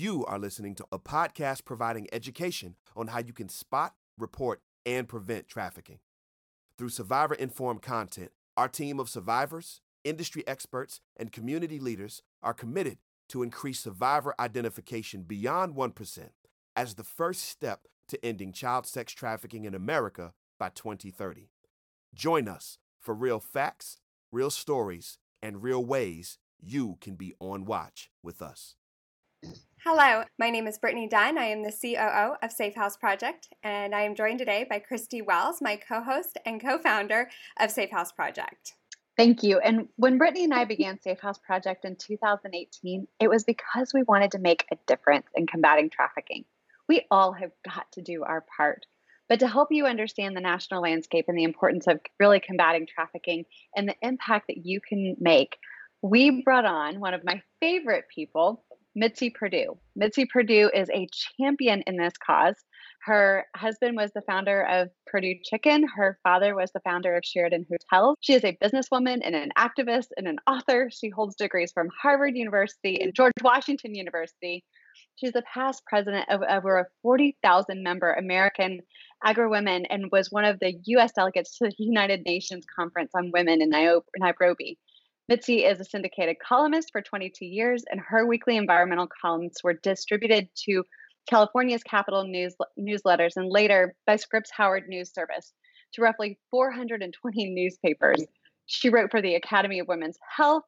You are listening to a podcast providing education on how you can spot, report, and prevent trafficking. Through survivor informed content, our team of survivors, industry experts, and community leaders are committed to increase survivor identification beyond 1% as the first step to ending child sex trafficking in America by 2030. Join us for real facts, real stories, and real ways you can be on watch with us. Hello, my name is Brittany Dunn. I am the COO of Safe House Project, and I am joined today by Christy Wells, my co host and co founder of Safe House Project. Thank you. And when Brittany and I began Safe House Project in 2018, it was because we wanted to make a difference in combating trafficking. We all have got to do our part. But to help you understand the national landscape and the importance of really combating trafficking and the impact that you can make, we brought on one of my favorite people, Mitzi Perdue. Mitzi Perdue is a champion in this cause. Her husband was the founder of Perdue Chicken. Her father was the founder of Sheraton Hotels. She is a businesswoman and an activist and an author. She holds degrees from Harvard University and George Washington University. She's the past president of over a 40,000 member American Agri Women and was one of the U.S. delegates to the United Nations Conference on Women in Nairobi. Mitzi is a syndicated columnist for 22 years, and her weekly environmental columns were distributed to California's Capital News newsletters and later by Scripps Howard News Service to roughly 420 newspapers. She wrote for the Academy of Women's Health,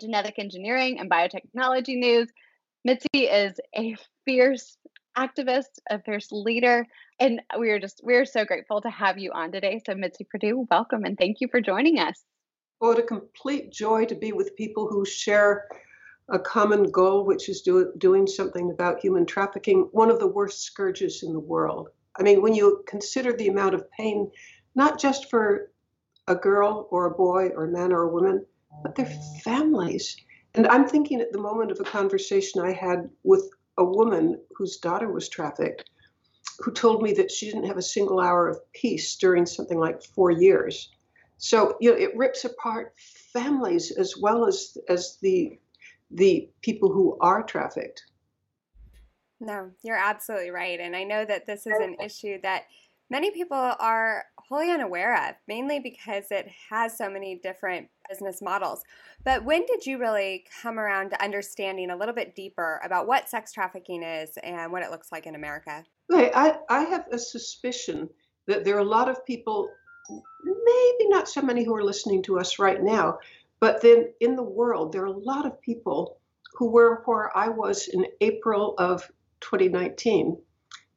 Genetic Engineering, and Biotechnology News. Mitzi is a fierce activist, a fierce leader, and we are just we're so grateful to have you on today. So Mitzi Perdue, welcome and thank you for joining us. Oh, what a complete joy to be with people who share a common goal, which is do, doing something about human trafficking, one of the worst scourges in the world. I mean, when you consider the amount of pain, not just for a girl or a boy or a man or a woman, but their families. And I'm thinking at the moment of a conversation I had with a woman whose daughter was trafficked, who told me that she didn't have a single hour of peace during something like four years. So you know, it rips apart families as well as as the the people who are trafficked. No, you're absolutely right, and I know that this is oh. an issue that many people are wholly unaware of, mainly because it has so many different business models. But when did you really come around to understanding a little bit deeper about what sex trafficking is and what it looks like in America? I, I have a suspicion that there are a lot of people, maybe not so many who are listening to us right now, but then in the world, there are a lot of people who were where I was in April of 2019.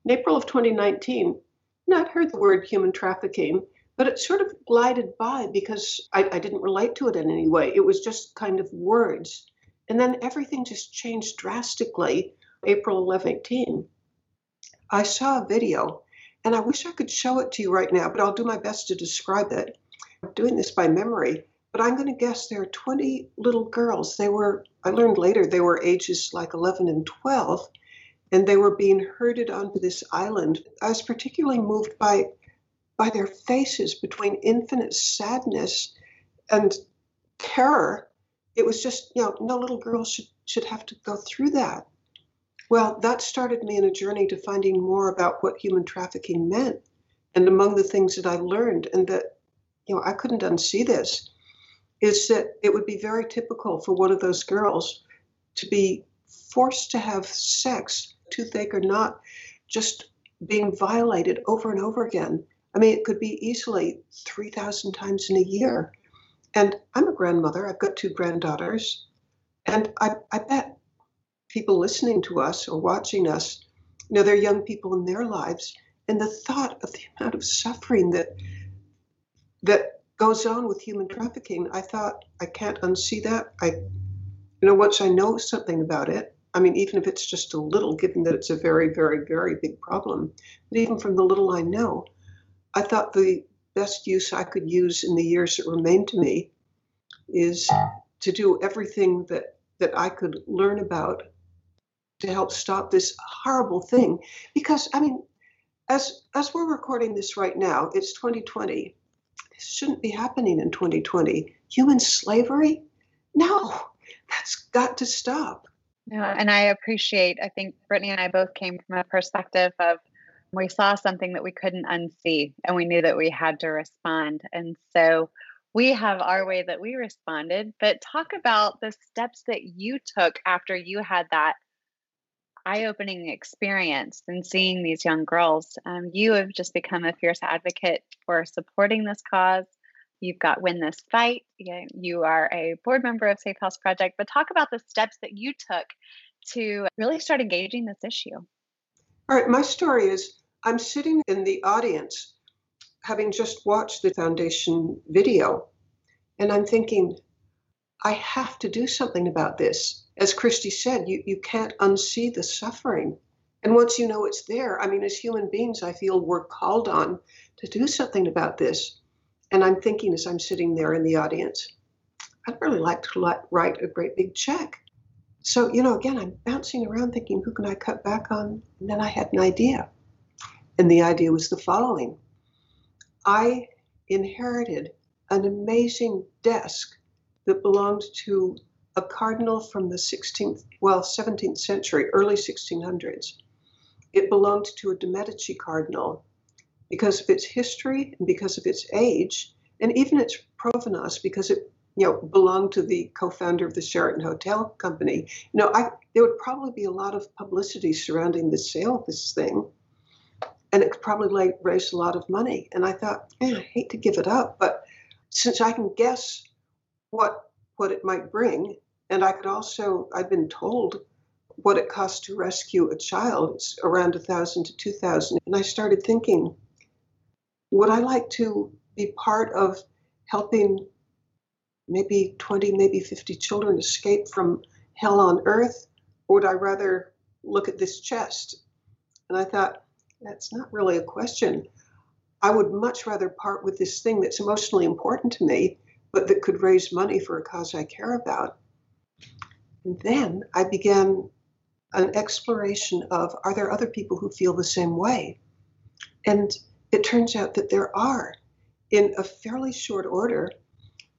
In April of 2019, not heard the word human trafficking, but it sort of glided by because I, I didn't relate to it in any way. It was just kind of words. And then everything just changed drastically April 11, 18. I saw a video, and I wish I could show it to you right now, but I'll do my best to describe it. I'm doing this by memory, but I'm going to guess there are 20 little girls. They were, I learned later, they were ages like 11 and 12 and they were being herded onto this island. I was particularly moved by by their faces between infinite sadness and terror. It was just, you know, no little girl should should have to go through that. Well, that started me in a journey to finding more about what human trafficking meant. And among the things that I learned, and that, you know, I couldn't unsee this, is that it would be very typical for one of those girls to be forced to have sex toothache or not, just being violated over and over again. I mean, it could be easily 3,000 times in a year. And I'm a grandmother, I've got two granddaughters. And I, I bet people listening to us or watching us, you know, they're young people in their lives. And the thought of the amount of suffering that that goes on with human trafficking, I thought I can't unsee that. I, you know, once I know something about it, I mean, even if it's just a little, given that it's a very, very, very big problem, but even from the little I know, I thought the best use I could use in the years that remain to me is to do everything that, that I could learn about to help stop this horrible thing. Because, I mean, as, as we're recording this right now, it's 2020. This shouldn't be happening in 2020. Human slavery? No, that's got to stop. Yeah, and I appreciate, I think Brittany and I both came from a perspective of we saw something that we couldn't unsee and we knew that we had to respond. And so we have our way that we responded, but talk about the steps that you took after you had that eye opening experience and seeing these young girls. Um, you have just become a fierce advocate for supporting this cause. You've got Win This Fight. You are a board member of Safe House Project, but talk about the steps that you took to really start engaging this issue. All right, my story is I'm sitting in the audience having just watched the foundation video, and I'm thinking, I have to do something about this. As Christy said, you, you can't unsee the suffering. And once you know it's there, I mean, as human beings, I feel we're called on to do something about this. And I'm thinking as I'm sitting there in the audience, I'd really like to write a great big check. So, you know, again, I'm bouncing around thinking, who can I cut back on? And then I had an idea. And the idea was the following I inherited an amazing desk that belonged to a cardinal from the 16th, well, 17th century, early 1600s. It belonged to a de Medici cardinal because of its history and because of its age, and even its provenance because it you know belonged to the co-founder of the Sheraton Hotel Company. You know, I, there would probably be a lot of publicity surrounding the sale of this thing, and it could probably like, raise a lot of money. And I thought, eh, I hate to give it up, but since I can guess what what it might bring, and I could also I've been told what it costs to rescue a child. It's around a thousand to two thousand, and I started thinking would I like to be part of helping maybe 20, maybe 50 children escape from hell on earth? Or would I rather look at this chest? And I thought, that's not really a question. I would much rather part with this thing that's emotionally important to me, but that could raise money for a cause I care about. And then I began an exploration of are there other people who feel the same way? And it turns out that there are. In a fairly short order,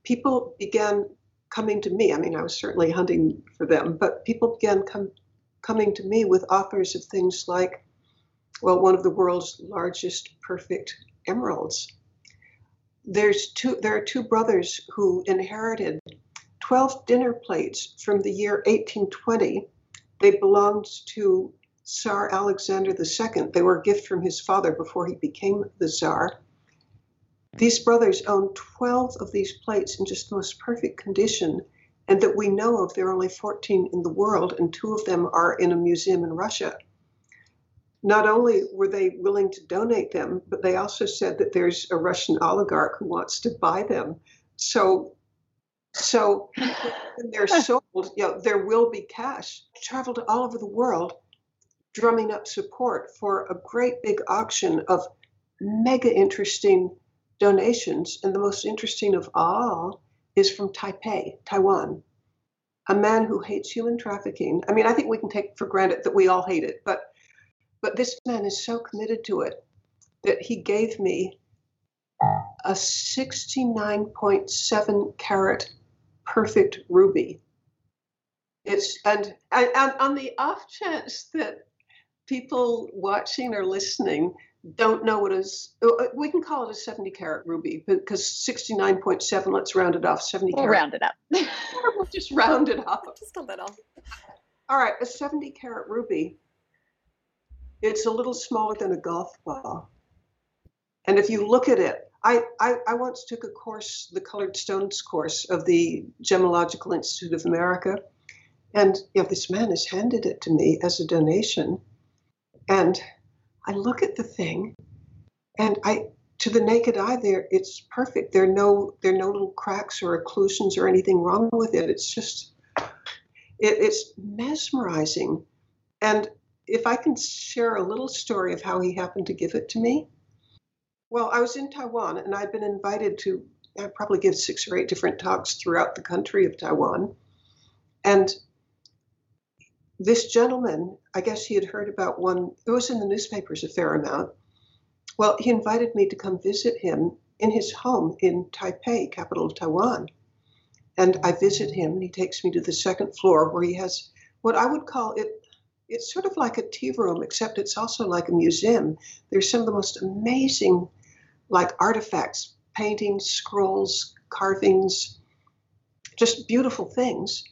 people began coming to me. I mean, I was certainly hunting for them, but people began com- coming to me with offers of things like, well, one of the world's largest perfect emeralds. There's two. There are two brothers who inherited 12 dinner plates from the year 1820. They belonged to Tsar Alexander II. They were a gift from his father before he became the Tsar. These brothers own 12 of these plates in just the most perfect condition, and that we know of, there are only 14 in the world, and two of them are in a museum in Russia. Not only were they willing to donate them, but they also said that there's a Russian oligarch who wants to buy them. So, so when they're sold, you know, there will be cash. Traveled all over the world drumming up support for a great big auction of mega interesting donations. And the most interesting of all is from Taipei, Taiwan. A man who hates human trafficking. I mean, I think we can take for granted that we all hate it, but but this man is so committed to it that he gave me a 69.7 carat perfect ruby. It's and, and on the off chance that people watching or listening don't know what is uh, uh, we can call it a 70 carat ruby because 69.7 let's round it off 70 we'll carat. round it up. We'll just round it off. Just a little. All right a 70 carat ruby it's a little smaller than a golf ball and if you look at it I, I, I once took a course the colored stones course of the gemological institute of america and you know, this man has handed it to me as a donation and I look at the thing, and I, to the naked eye, there it's perfect. There are no there are no little cracks or occlusions or anything wrong with it. It's just, it, it's mesmerizing. And if I can share a little story of how he happened to give it to me. Well, I was in Taiwan, and I'd been invited to I probably give six or eight different talks throughout the country of Taiwan. And this gentleman, I guess he had heard about one, it was in the newspapers a fair amount. Well, he invited me to come visit him in his home in Taipei, capital of Taiwan. And I visit him, and he takes me to the second floor where he has what I would call it. It's sort of like a tea room, except it's also like a museum. There's some of the most amazing, like artifacts, paintings, scrolls, carvings, just beautiful things.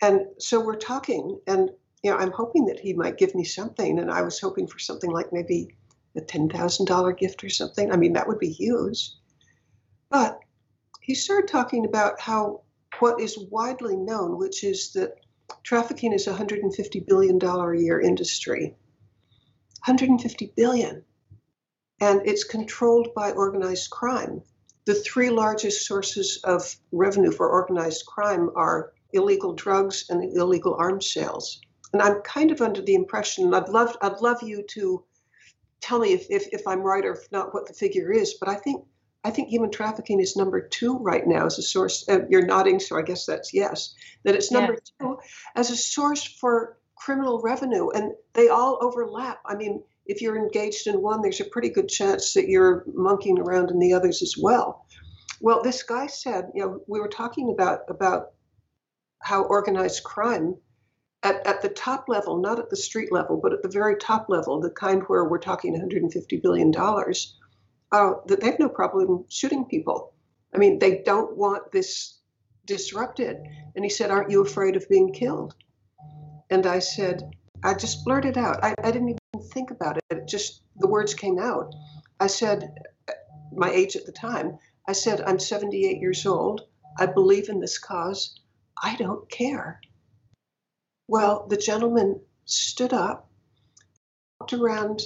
And so we're talking, and you know, I'm hoping that he might give me something. And I was hoping for something like maybe a $10,000 gift or something. I mean, that would be huge. But he started talking about how what is widely known, which is that trafficking is a $150 billion a year industry. 150 billion. And it's controlled by organized crime. The three largest sources of revenue for organized crime are illegal drugs and illegal arms sales. And I'm kind of under the impression, I'd love, I'd love you to tell me if, if, if I'm right or if not what the figure is, but I think I think human trafficking is number two right now as a source. Uh, you're nodding, so I guess that's yes. That it's number yeah. two as a source for criminal revenue, and they all overlap. I mean, if you're engaged in one, there's a pretty good chance that you're monkeying around in the others as well. Well, this guy said, you know, we were talking about about how organized crime at, at the top level, not at the street level, but at the very top level, the kind where we're talking 150 billion dollars, uh, that they have no problem shooting people. I mean, they don't want this disrupted. And he said, "Aren't you afraid of being killed?" And I said, I just blurted out. I, I didn't even think about it. it. Just the words came out. I said, my age at the time. I said, I'm 78 years old. I believe in this cause. I don't care. Well, the gentleman stood up, walked around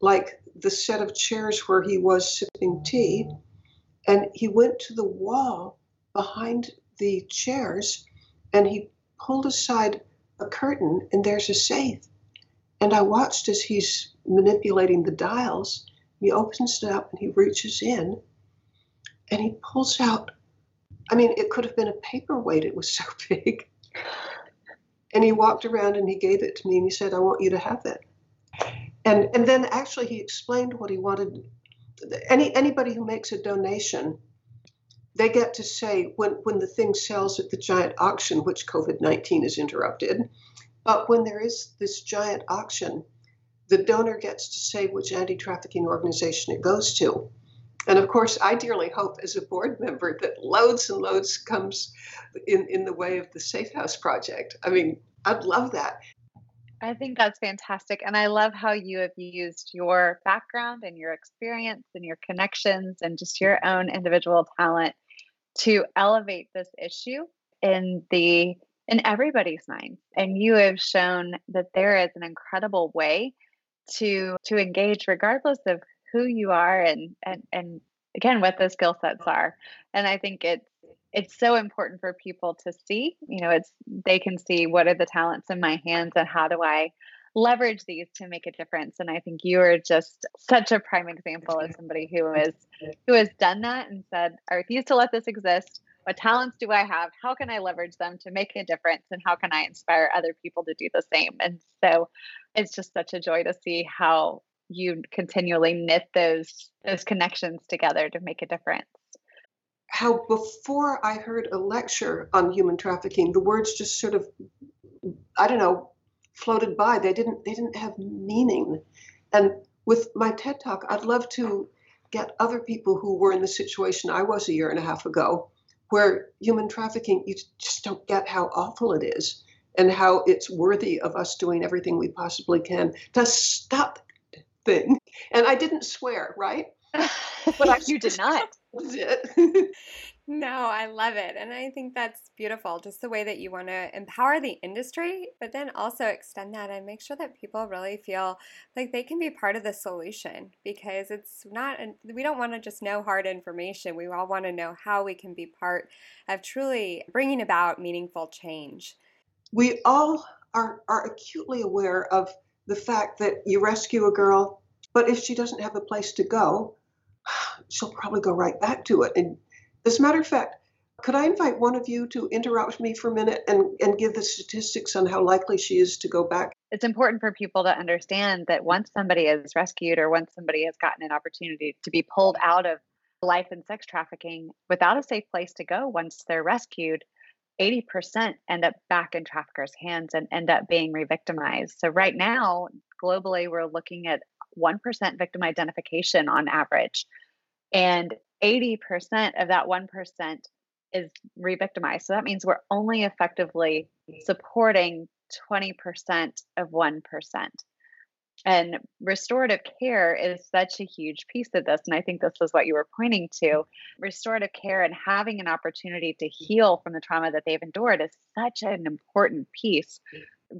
like the set of chairs where he was sipping tea, and he went to the wall behind the chairs and he pulled aside a curtain, and there's a safe. And I watched as he's manipulating the dials. He opens it up and he reaches in and he pulls out. I mean, it could have been a paperweight, it was so big. And he walked around and he gave it to me and he said, I want you to have it. And, and then actually he explained what he wanted. Any, anybody who makes a donation, they get to say when, when the thing sells at the giant auction, which COVID 19 has interrupted, but when there is this giant auction, the donor gets to say which anti trafficking organization it goes to. And of course, I dearly hope as a board member that loads and loads comes in, in the way of the Safe House Project. I mean, I'd love that. I think that's fantastic. And I love how you have used your background and your experience and your connections and just your own individual talent to elevate this issue in the in everybody's minds. And you have shown that there is an incredible way to to engage regardless of who you are and and and again what those skill sets are and i think it's it's so important for people to see you know it's they can see what are the talents in my hands and how do i leverage these to make a difference. And i think you are just such a prime example of somebody who is who has done that and said i refuse to let this exist. What talents do i have? How can i leverage them to make a difference? And how can i inspire other people to do the same? And so it's just such a joy to see how you continually knit those those connections together to make a difference how before i heard a lecture on human trafficking the words just sort of i don't know floated by they didn't they didn't have meaning and with my ted talk i'd love to get other people who were in the situation i was a year and a half ago where human trafficking you just don't get how awful it is and how it's worthy of us doing everything we possibly can to stop thing. And I didn't swear, right? but I, you did not. No, I love it. And I think that's beautiful. Just the way that you want to empower the industry, but then also extend that and make sure that people really feel like they can be part of the solution because it's not, we don't want to just know hard information. We all want to know how we can be part of truly bringing about meaningful change. We all are, are acutely aware of the fact that you rescue a girl, but if she doesn't have a place to go, she'll probably go right back to it. And as a matter of fact, could I invite one of you to interrupt me for a minute and, and give the statistics on how likely she is to go back? It's important for people to understand that once somebody is rescued or once somebody has gotten an opportunity to be pulled out of life and sex trafficking without a safe place to go once they're rescued, 80% end up back in traffickers' hands and end up being re victimized. So, right now, globally, we're looking at 1% victim identification on average. And 80% of that 1% is re victimized. So, that means we're only effectively supporting 20% of 1%. And restorative care is such a huge piece of this. And I think this is what you were pointing to. Restorative care and having an opportunity to heal from the trauma that they've endured is such an important piece.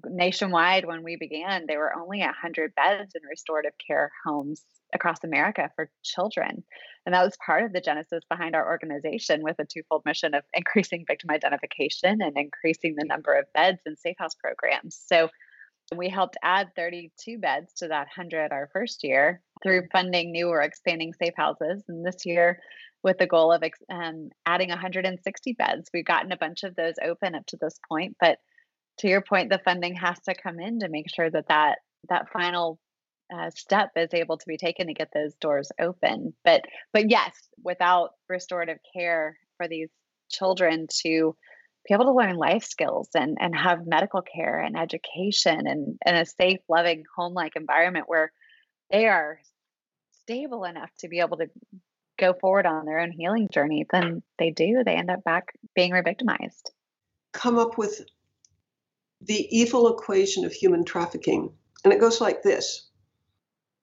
Nationwide, when we began, there were only 100 beds in restorative care homes across America for children. And that was part of the genesis behind our organization with a twofold mission of increasing victim identification and increasing the number of beds in safe house programs. So we helped add 32 beds to that 100 our first year through funding new or expanding safe houses. And this year, with the goal of um, adding 160 beds, we've gotten a bunch of those open up to this point. But to your point, the funding has to come in to make sure that that, that final uh, step is able to be taken to get those doors open. But but yes, without restorative care for these children to be able to learn life skills and and have medical care and education and, and a safe, loving, home-like environment where they are stable enough to be able to go forward on their own healing journey, then they do. They end up back being re-victimized. Come up with the evil equation of human trafficking. And it goes like this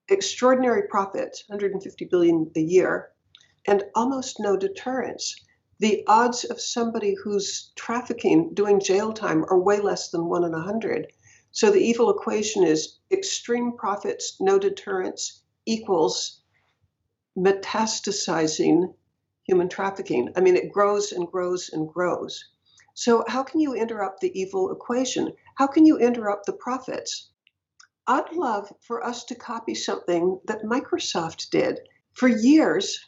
extraordinary profits, 150 billion a year, and almost no deterrence the odds of somebody who's trafficking doing jail time are way less than one in a hundred. So the evil equation is extreme profits, no deterrence equals metastasizing human trafficking. I mean, it grows and grows and grows. So, how can you interrupt the evil equation? How can you interrupt the profits? I'd love for us to copy something that Microsoft did. For years,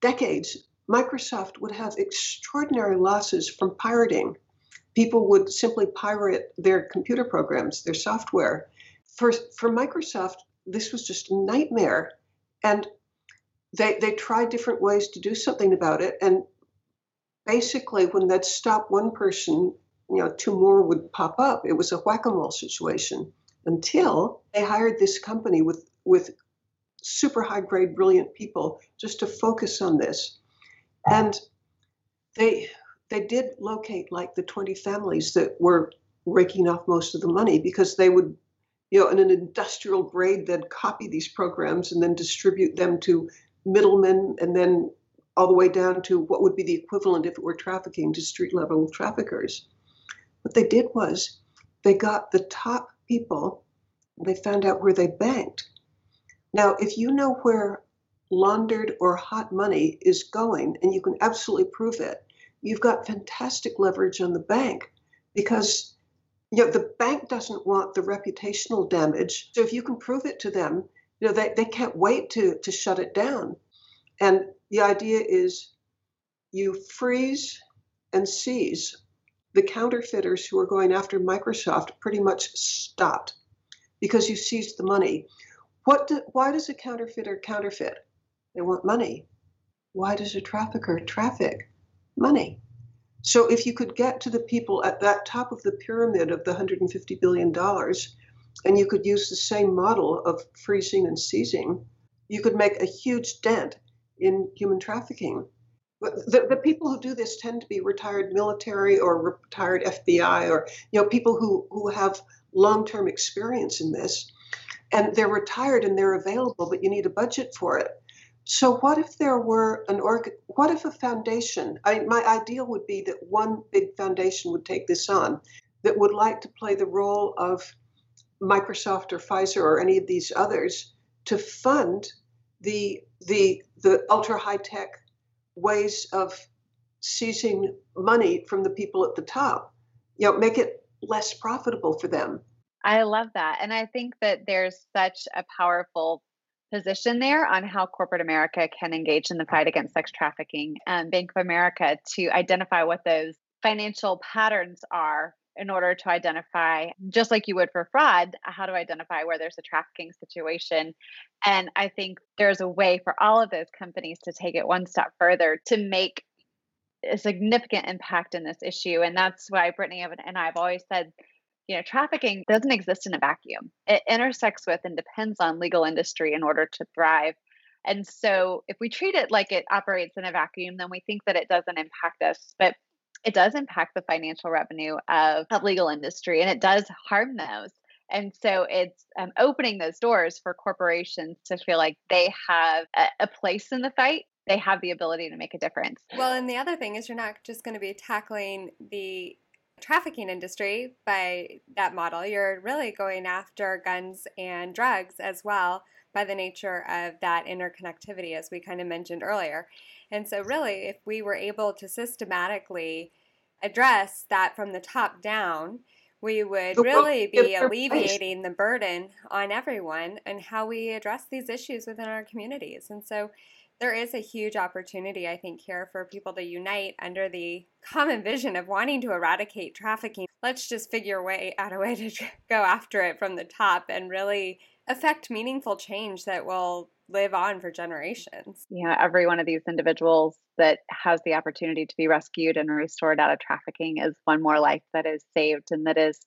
decades, Microsoft would have extraordinary losses from pirating. People would simply pirate their computer programs, their software. For, for Microsoft, this was just a nightmare. And they, they tried different ways to do something about it. And basically, when they'd stop one person, you know, two more would pop up. It was a whack a mole situation until they hired this company with, with super high grade, brilliant people just to focus on this. And they they did locate like the 20 families that were raking off most of the money because they would, you know, in an industrial grade, they'd copy these programs and then distribute them to middlemen and then all the way down to what would be the equivalent if it were trafficking to street level traffickers. What they did was they got the top people, they found out where they banked. Now, if you know where laundered or hot money is going, and you can absolutely prove it, you've got fantastic leverage on the bank because you know the bank doesn't want the reputational damage. So if you can prove it to them, you know they, they can't wait to to shut it down. And the idea is you freeze and seize. The counterfeiters who are going after Microsoft pretty much stopped because you seized the money. What do, why does a counterfeiter counterfeit? They want money. Why does a trafficker traffic? Money. So if you could get to the people at that top of the pyramid of the $150 billion, and you could use the same model of freezing and seizing, you could make a huge dent in human trafficking. The, the people who do this tend to be retired military or retired FBI or you know people who, who have long-term experience in this and they're retired and they're available but you need a budget for it so what if there were an org? What if a foundation? I, my ideal would be that one big foundation would take this on, that would like to play the role of Microsoft or Pfizer or any of these others to fund the the the ultra high tech ways of seizing money from the people at the top. You know, make it less profitable for them. I love that. And I think that there's such a powerful position there on how corporate America can engage in the fight against sex trafficking and Bank of America to identify what those financial patterns are in order to identify, just like you would for fraud, how to identify where there's a trafficking situation. And I think there's a way for all of those companies to take it one step further to make a significant impact in this issue. And that's why Brittany and I have always said, you know, trafficking doesn't exist in a vacuum. It intersects with and depends on legal industry in order to thrive. And so if we treat it like it operates in a vacuum, then we think that it doesn't impact us. But it does impact the financial revenue of, of legal industry and it does harm those. And so it's um, opening those doors for corporations to feel like they have a, a place in the fight they have the ability to make a difference. Well, and the other thing is you're not just going to be tackling the trafficking industry by that model. You're really going after guns and drugs as well by the nature of that interconnectivity, as we kind of mentioned earlier. And so, really, if we were able to systematically address that from the top down, we would really be alleviating the burden on everyone and how we address these issues within our communities. And so, there is a huge opportunity, I think, here for people to unite under the common vision of wanting to eradicate trafficking. Let's just figure way out a way to go after it from the top and really affect meaningful change that will live on for generations. Yeah, every one of these individuals that has the opportunity to be rescued and restored out of trafficking is one more life that is saved and that is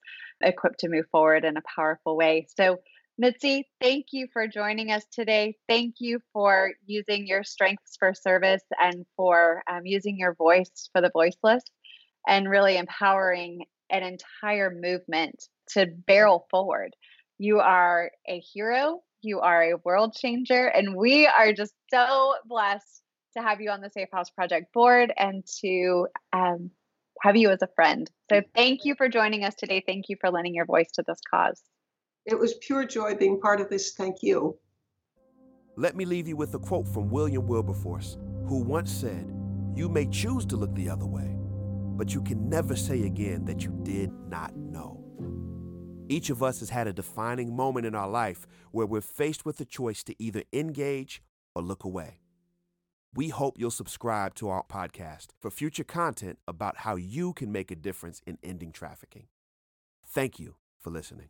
equipped to move forward in a powerful way. So Mitzi, thank you for joining us today. Thank you for using your strengths for service and for um, using your voice for the voiceless and really empowering an entire movement to barrel forward. You are a hero, you are a world changer, and we are just so blessed to have you on the Safe House Project board and to um, have you as a friend. So, thank you for joining us today. Thank you for lending your voice to this cause. It was pure joy being part of this. Thank you. Let me leave you with a quote from William Wilberforce, who once said, You may choose to look the other way, but you can never say again that you did not know. Each of us has had a defining moment in our life where we're faced with the choice to either engage or look away. We hope you'll subscribe to our podcast for future content about how you can make a difference in ending trafficking. Thank you for listening.